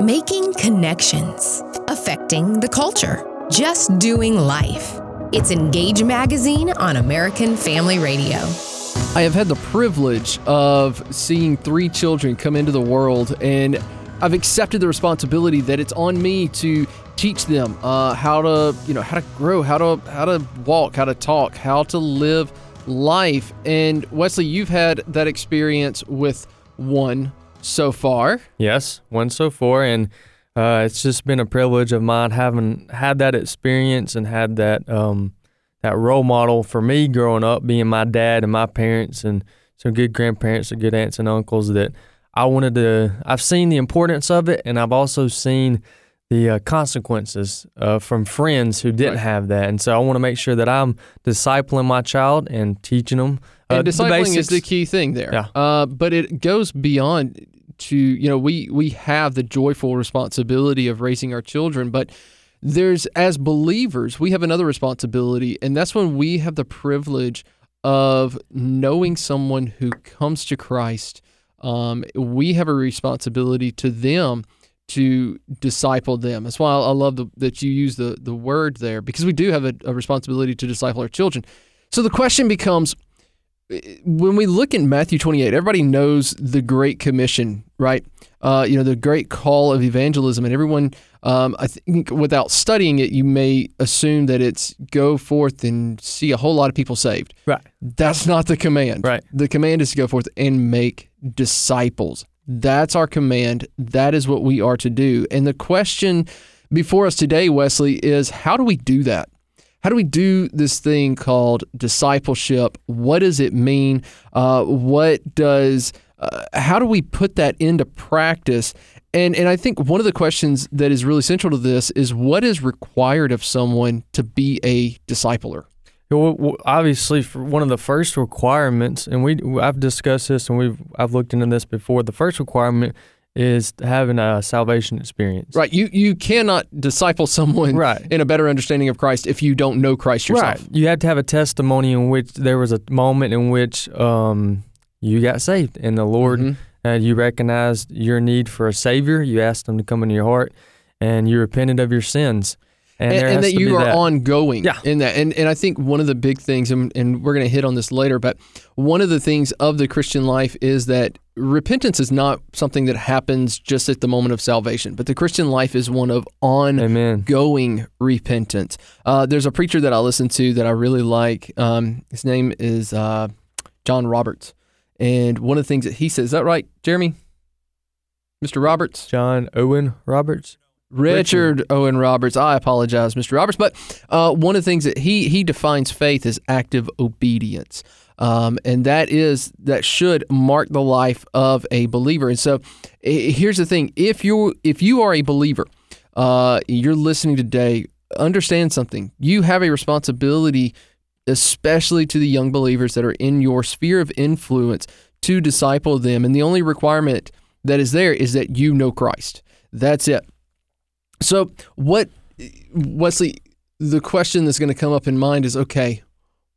Making connections, affecting the culture, just doing life. It's Engage Magazine on American Family Radio. I have had the privilege of seeing three children come into the world, and I've accepted the responsibility that it's on me to teach them uh, how to, you know, how to grow, how to how to walk, how to talk, how to live life. And Wesley, you've had that experience with one so far. Yes, one so far, and uh, it's just been a privilege of mine having had that experience and had that um, that role model for me growing up, being my dad and my parents and some good grandparents and good aunts and uncles that I wanted to. I've seen the importance of it, and I've also seen the uh, consequences uh, from friends who didn't Right. have that, and so I want to make sure that I'm discipling my child and teaching them. Uh, and the discipling is the key thing there. Yeah. Uh, but it goes beyond to you know we we have the joyful responsibility of raising our children, but there's as believers we have another responsibility, and that's when we have the privilege of knowing someone who comes to Christ. Um, we have a responsibility to them to disciple them. That's why I love the, that you use the the word there because we do have a, a responsibility to disciple our children. So the question becomes when we look in Matthew 28, everybody knows the Great Commission, right? Uh, you know, the great call of evangelism, and everyone, um, I think without studying it, you may assume that it's go forth and see a whole lot of people saved. Right. That's not the command. Right. The command is to go forth and make disciples. That's our command. That is what we are to do. And the question before us today, Wesley, is how do we do that? How do we do this thing called discipleship? What does it mean? Uh, what does uh, how do we put that into practice? And and I think one of the questions that is really central to this is what is required of someone to be a discipler. Well, obviously, for one of the first requirements, and we I've discussed this and we've I've looked into this before. The first requirement is having a salvation experience. Right. You you cannot disciple someone Right. in a better understanding of Christ if you don't know Christ yourself. Right. You have to have a testimony in which there was a moment in which um, you got saved, and the Lord, Mhm. uh, you recognized your need for a Savior. You asked Him to come into your heart, and you repented of your sins. And, and, and that you are that. ongoing Yeah. in that. And and I think one of the big things, and, and we're going to hit on this later, but one of the things of the Christian life is that repentance is not something that happens just at the moment of salvation, but the Christian life is one of Amen. ongoing repentance. Uh, there's a preacher that I listen to that I really like. Um, his name is uh, John Roberts, and one of the things that he says, is that right, Jeremy? Mr. Roberts? John Owen Roberts. Richard, Owen Roberts. I apologize, Mr. Roberts, but uh, one of the things that he he defines faith as active obedience, um, and that is that should mark the life of a believer. And so, here's the thing: if you if you are a believer, uh, you're listening today. Understand something. You have a responsibility, especially to the young believers that are in your sphere of influence, to disciple them. And the only requirement that is there is that you know Christ. That's it. So, what, Wesley, the question that's going to come up in mind is okay,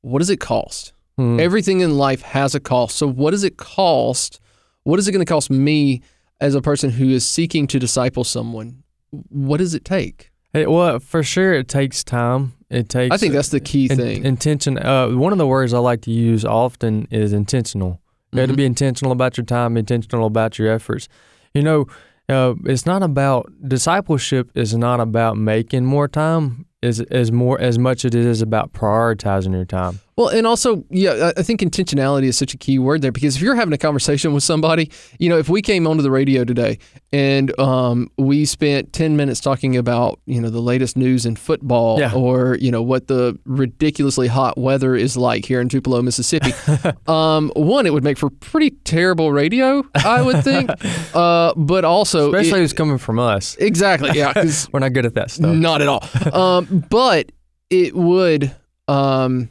what does it cost? Hmm. Everything in life has a cost. So, what does it cost? What is it going to cost me as a person who is seeking to disciple someone? What does it take? It, well, for sure, it takes time. It takes. I think that's the key in- thing. intention. Uh, one of the words I like to use often is intentional. You have to Mhm. be intentional about your time, intentional about your efforts. You know, uh, it's not about discipleship. Is not about making more time. Is as more as much as it is about prioritizing your time. Well, and also, yeah, I think intentionality is such a key word there because if you're having a conversation with somebody, you know, if we came onto the radio today and um, we spent 10 minutes talking about, you know, the latest news in football Yeah. or, you know, what the ridiculously hot weather is like here in Tupelo, Mississippi, um, one, it would make for pretty terrible radio, I would think. uh, but also, Especially it- if it's coming from us. exactly, yeah, We're not good at that stuff. not at all. Um, but it would. Um,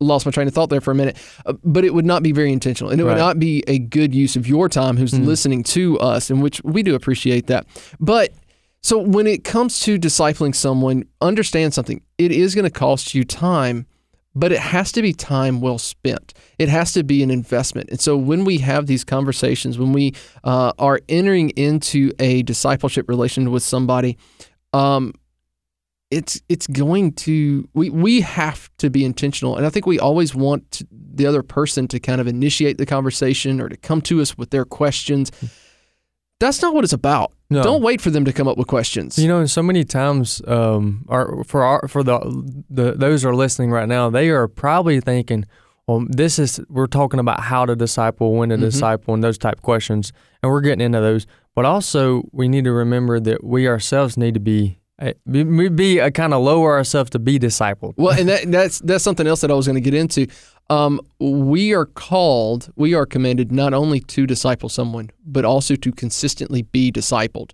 lost my train of thought there for a minute. Uh, but it would not be very intentional, and it would not be a good use of your time, who's Mm. listening to us, in which we do appreciate that. But so when it comes to discipling someone, understand something. It is going to cost you time, but it has to be time well spent. It has to be an investment. And so when we have these conversations, when we uh, are entering into a discipleship relation with somebody, um, it's it's going to we we have to be intentional and i think we always want to, the other person to kind of initiate the conversation or to come to us with their questions that's not what it's about No. don't wait for them to come up with questions You know, so many times, um, our, for our, for the, the those who are listening right now, they are probably thinking, "Well, this is we're talking about how to disciple, when to Mhm. disciple, and those type questions, and we're getting into those. But also, we need to remember that we ourselves need to be, we be a kind of lower ourselves to be discipled. well and that, that's that's something else that i was going to get into um, we are called we are commanded not only to disciple someone but also to consistently be discipled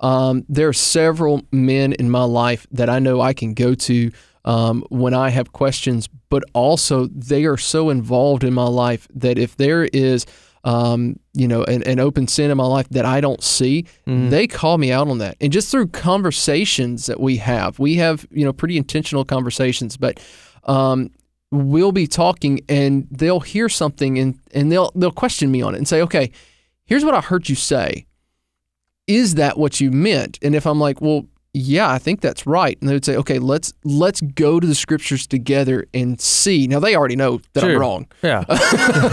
um, there are several men in my life that i know i can go to um, when i have questions but also they are so involved in my life that if there is um, you know an, an open sin in my life that i don't see Mhm. they call me out on that. And just through conversations that we have we have you know pretty intentional conversations but um, we'll be talking and they'll hear something and, and they'll they'll question me on it and say okay here's what i heard you say. Is that what you meant? And if i'm like well yeah i think that's right and they would say okay let's let's go to the scriptures together and see now they already know that i'm wrong Yeah,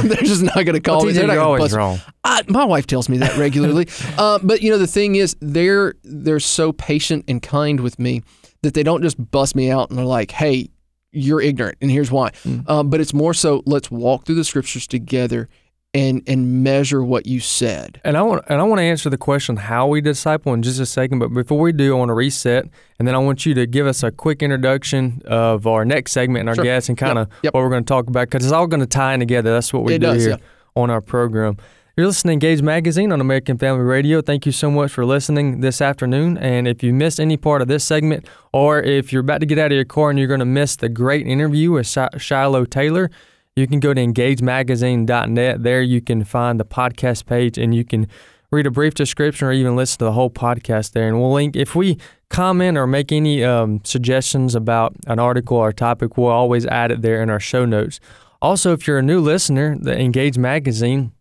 they're just not going to call well, me They're not always bust- wrong. I, my wife tells me that regularly. uh, but you know, the thing is, they're they're so patient and kind with me that they don't just bust me out and they're like, "Hey, you're ignorant, and here's why." Mm. Um, but it's more so, let's walk through the scriptures together and and measure what you said. And I want and I want to answer the question how we disciple in just a second. But before we do, I want to reset, and then I want you to give us a quick introduction of our next segment and our Sure. guests, and kind of Yep. what we're going to talk about because it's all going to tie in together. That's what we It do does, here yeah. on our program. You're listening to Engage Magazine on American Family Radio. Thank you so much for listening this afternoon. And if you missed any part of this segment, or if you're about to get out of your car and you're going to miss the great interview with Shiloh Taylor, you can go to engagemagazine.net. There you can find the podcast page and you can read a brief description or even listen to the whole podcast there. And we'll link, if we comment or make any um, suggestions about an article or topic, we'll always add it there in our show notes. Also, if you're a new listener, the Engage Magazine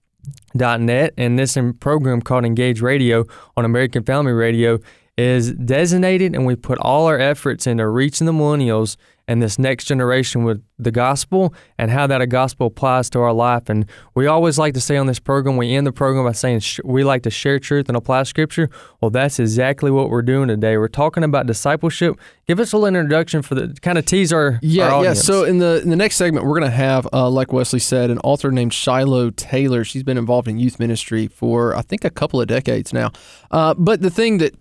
net and this program called Engage Radio on American Family Radio is designated and we put all our efforts into reaching the millennials and this next generation with the gospel and how that a gospel applies to our life. And we always like to say on this program, we end the program by saying sh- we like to share truth and apply scripture. Well, that's exactly what we're doing today. We're talking about discipleship. Give us a little introduction for the kind of tease our, our Yeah, yeah. So in the in the next segment, we're going to have, uh, like Wesley said, an author named Shiloh Taylor. She's been involved in youth ministry for I think a couple of decades now. Uh, but the thing that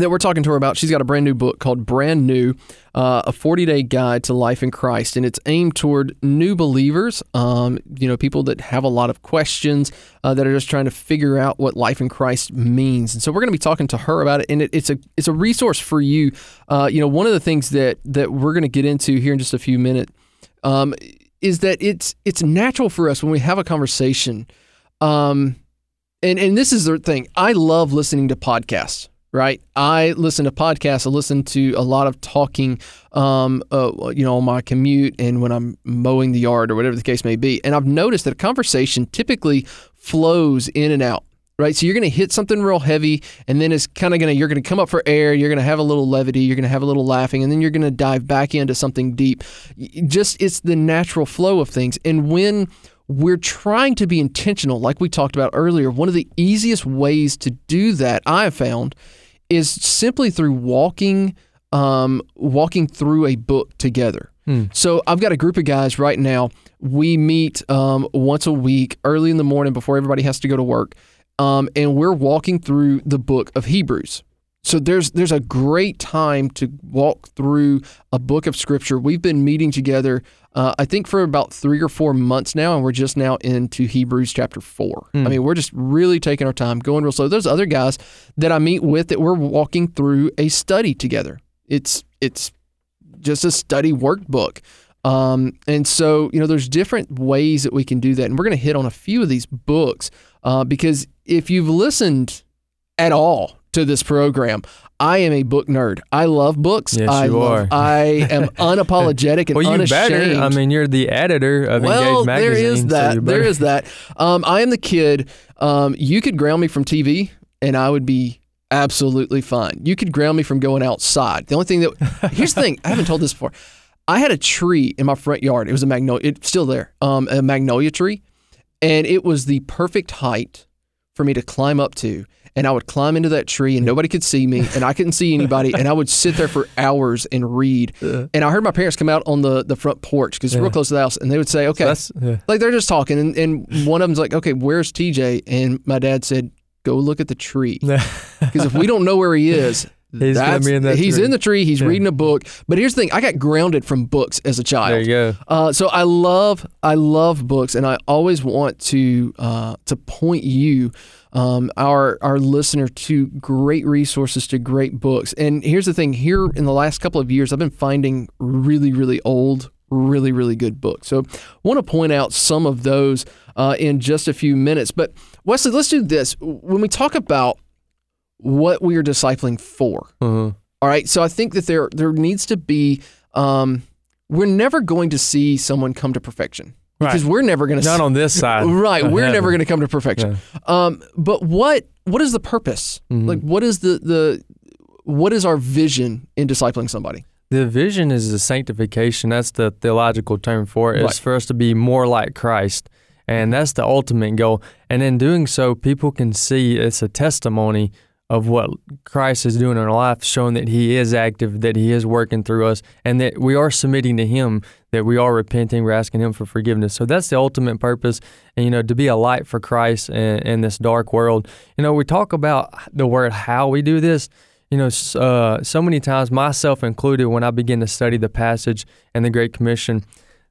that we're talking to her about, she's got a brand new book called Brand New, uh, a 40 day guide to life in Christ, and it's aimed toward new believers. Um, you know, people that have a lot of questions uh, that are just trying to figure out what life in Christ means. And so we're going to be talking to her about it, and it, it's a it's a resource for you. Uh, you know, one of the things that that we're going to get into here in just a few minutes um, is that it's it's natural for us when we have a conversation. Um, and and this is the thing. I love listening to podcasts. Right, I listen to podcasts. I listen to a lot of talking, um, uh, you know, on my commute and when I'm mowing the yard or whatever the case may be. And I've noticed that a conversation typically flows in and out. Right, so you're going to hit something real heavy, and then it's kind of going to you're going to come up for air. You're going to have a little levity. You're going to have a little laughing, and then you're going to dive back into something deep. Just it's the natural flow of things. And when we're trying to be intentional, like we talked about earlier, one of the easiest ways to do that I have found is simply through walking, um, walking through a book together. So I've got a group of guys right now. We meet um, once a week, early in the morning before everybody has to go to work, um, and we're walking through the book of Hebrews. So there's there's a great time to walk through a book of scripture. We've been meeting together, uh, I think, for about three or four months now, and we're just now into Hebrews chapter four. I mean, we're just really taking our time, going real slow. There's other guys that I meet with that we're walking through a study together. It's it's just a study workbook. Um, and so, you know, there's different ways that we can do that. And we're going to hit on a few of these books uh, because if you've listened at all to this program. I am a book nerd. I love books. Yes, I you love, are. I am unapologetic and well, you unashamed. better. I mean, you're the editor of well, Engage Magazine. there is that. you there is that. Um, I am the kid. Um, you could ground me from TV, and I would be absolutely fine. You could ground me from going outside. The only thing that here's the thing. I haven't told this before. I had a tree in my front yard. It was a magnolia. It's still there. Um, a magnolia tree, and it was the perfect height for me to climb up to. And I would climb into that tree, and nobody could see me, and I couldn't see anybody. And I would sit there for hours and read. And I heard my parents come out on the, the front porch because it's real close to the house, and they would say, "Okay, That's yeah. like they're just talking, and, and one of them's like, "Okay, where's TJ?" And my dad said, "Go look at the tree, because if we don't know where he is, He's that's- in that he's tree." in the tree. He's Yeah. reading a book. But here's the thing: I got grounded from books as a child. there you go. Uh, so I love I love books, and I always want to uh, to point you, um, our our listener, to great resources, to great books. And here's the thing: here in the last couple of years, I've been finding really really old, really really good books. So I want to point out some of those uh, in just a few minutes. But Wesley, let's do this. When we talk about what we are discipling for, Uh-huh. all right. So I think that there there needs to be. Um, we're never going to see someone come to perfection because we're never going to. Not on this side. Right, we're heaven. never going to come to perfection. Um, but what what is the purpose? Mhm. Like, what is the the what is our vision in discipling somebody? The vision is the sanctification. That's the theological term for it. It's for us to be more like Christ. And that's the ultimate goal. And in doing so, people can see it's a testimony of what Christ is doing in our life, showing that He is active, that He is working through us, and that we are submitting to Him, that we are repenting, we're asking Him for forgiveness. So that's the ultimate purpose. And, you know, to be a light for Christ in, in this dark world. You know, we talk about the word how we do this you know, uh, so many times, myself included, when I begin to study the passage and the Great Commission,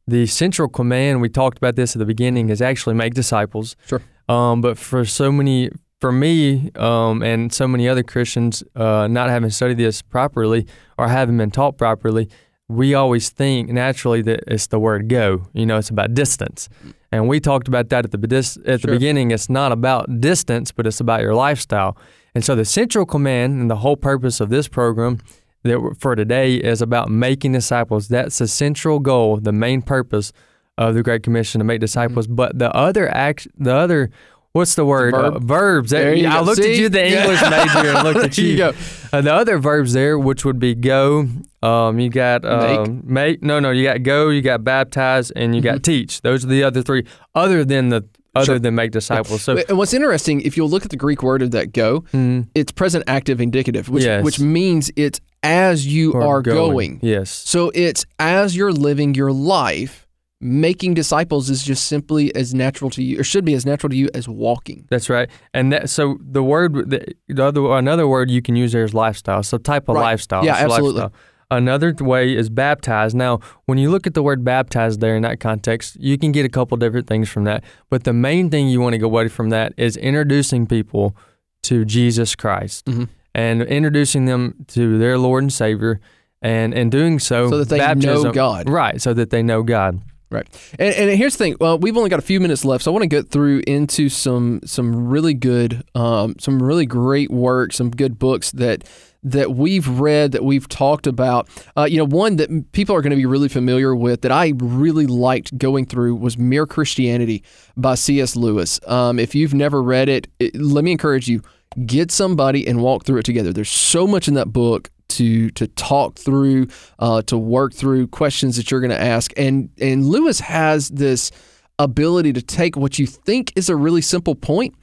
the central command, we talked about this at the beginning, is actually make disciples. Sure. Um, but for so many, for me um, and so many other Christians, uh, not having studied this properly or haven't been taught properly, we always think naturally that it's the word go. You know, it's about distance. And we talked about that at the at the Sure. beginning. It's not about distance, but it's about your lifestyle. And so the central command and the whole purpose of this program that for today is about making disciples. That's the central goal, the main purpose of the Great Commission to make disciples. But the other act, the other, what's the word? verb. Uh, verbs. There you I go. looked at you, the English major, and looked at you. you go. Uh, the other verbs there, which would be go, um, you got um, make. No, no, you got go, you got baptize, and you got teach. Those are the other three, other than the other Mm-hmm. Sure. than make disciples. So, And what's interesting, if you'll look at the Greek word of that "go," mm, it's present active indicative, which Yes. which means it's as you or are going. Yes. So it's as you're living your life. Making disciples is just simply as natural to you, or should be as natural to you as walking. That's right. And that so the word the, the other another word you can use there is lifestyle. So type of Right. lifestyle. Yeah, absolutely. lifestyle. Another way is baptized Now, when you look at the word baptized there in that context, you can get a couple different things from that. But the main thing you want to go away from that is introducing people to Jesus Christ Mhm. and introducing them to their Lord and Savior. And in doing so, So that they know God. Right, so that they know God. Right. And, and here's the thing. Well, we've only got a few minutes left, so I want to get through into some some really good, um, some really great work, some good books that that we've read, that we've talked about. Uh, you know, one that people are going to be really familiar with that I really liked going through was Mere Christianity by C.S. Lewis. Um, if you've never read it, it, let me encourage you: get somebody and walk through it together. There's so much in that book to to talk through, uh, to work through questions that you're going to ask. And and Lewis has this ability to take what you think is a really simple point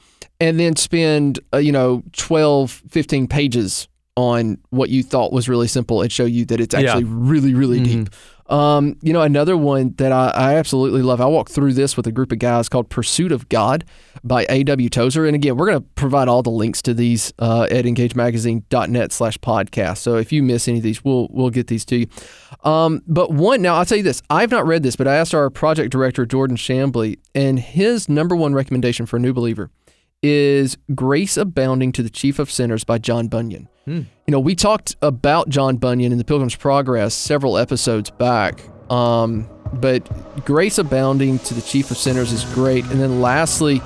and then spend uh, you know 12 15 pages on what you thought was really simple and show you that it's Yeah. actually really really deep um, you know another one that I, I absolutely love i walked through this with a group of guys called pursuit of god by aw tozer. And again we're going to provide all the links to these uh, at engagemagazine.net slash podcast. So if you miss any of these we'll we'll get these to you. Um, but one now i'll tell you this i've not read this but i asked our project director jordan shambly and his number one recommendation for a new believer is Grace Abounding to the Chief of Sinners by John Bunyan. Hmm. You know, we talked about John Bunyan in the Pilgrim's Progress several episodes back. Um, but Grace Abounding to the Chief of Sinners is great. And then lastly,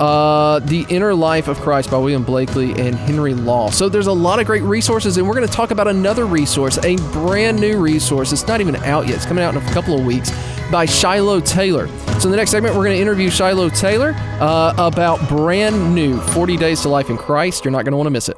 uh, The Inner Life of Christ by William Blakely and Henry Law. So there's a lot of great resources, and we're going to talk about another resource, a brand new resource. It's not even out yet, it's coming out in a couple of weeks by Shiloh Taylor. So in the next segment, we're going to interview Shiloh Taylor uh, about brand new 40 Days to Life in Christ. You're not going to want to miss it.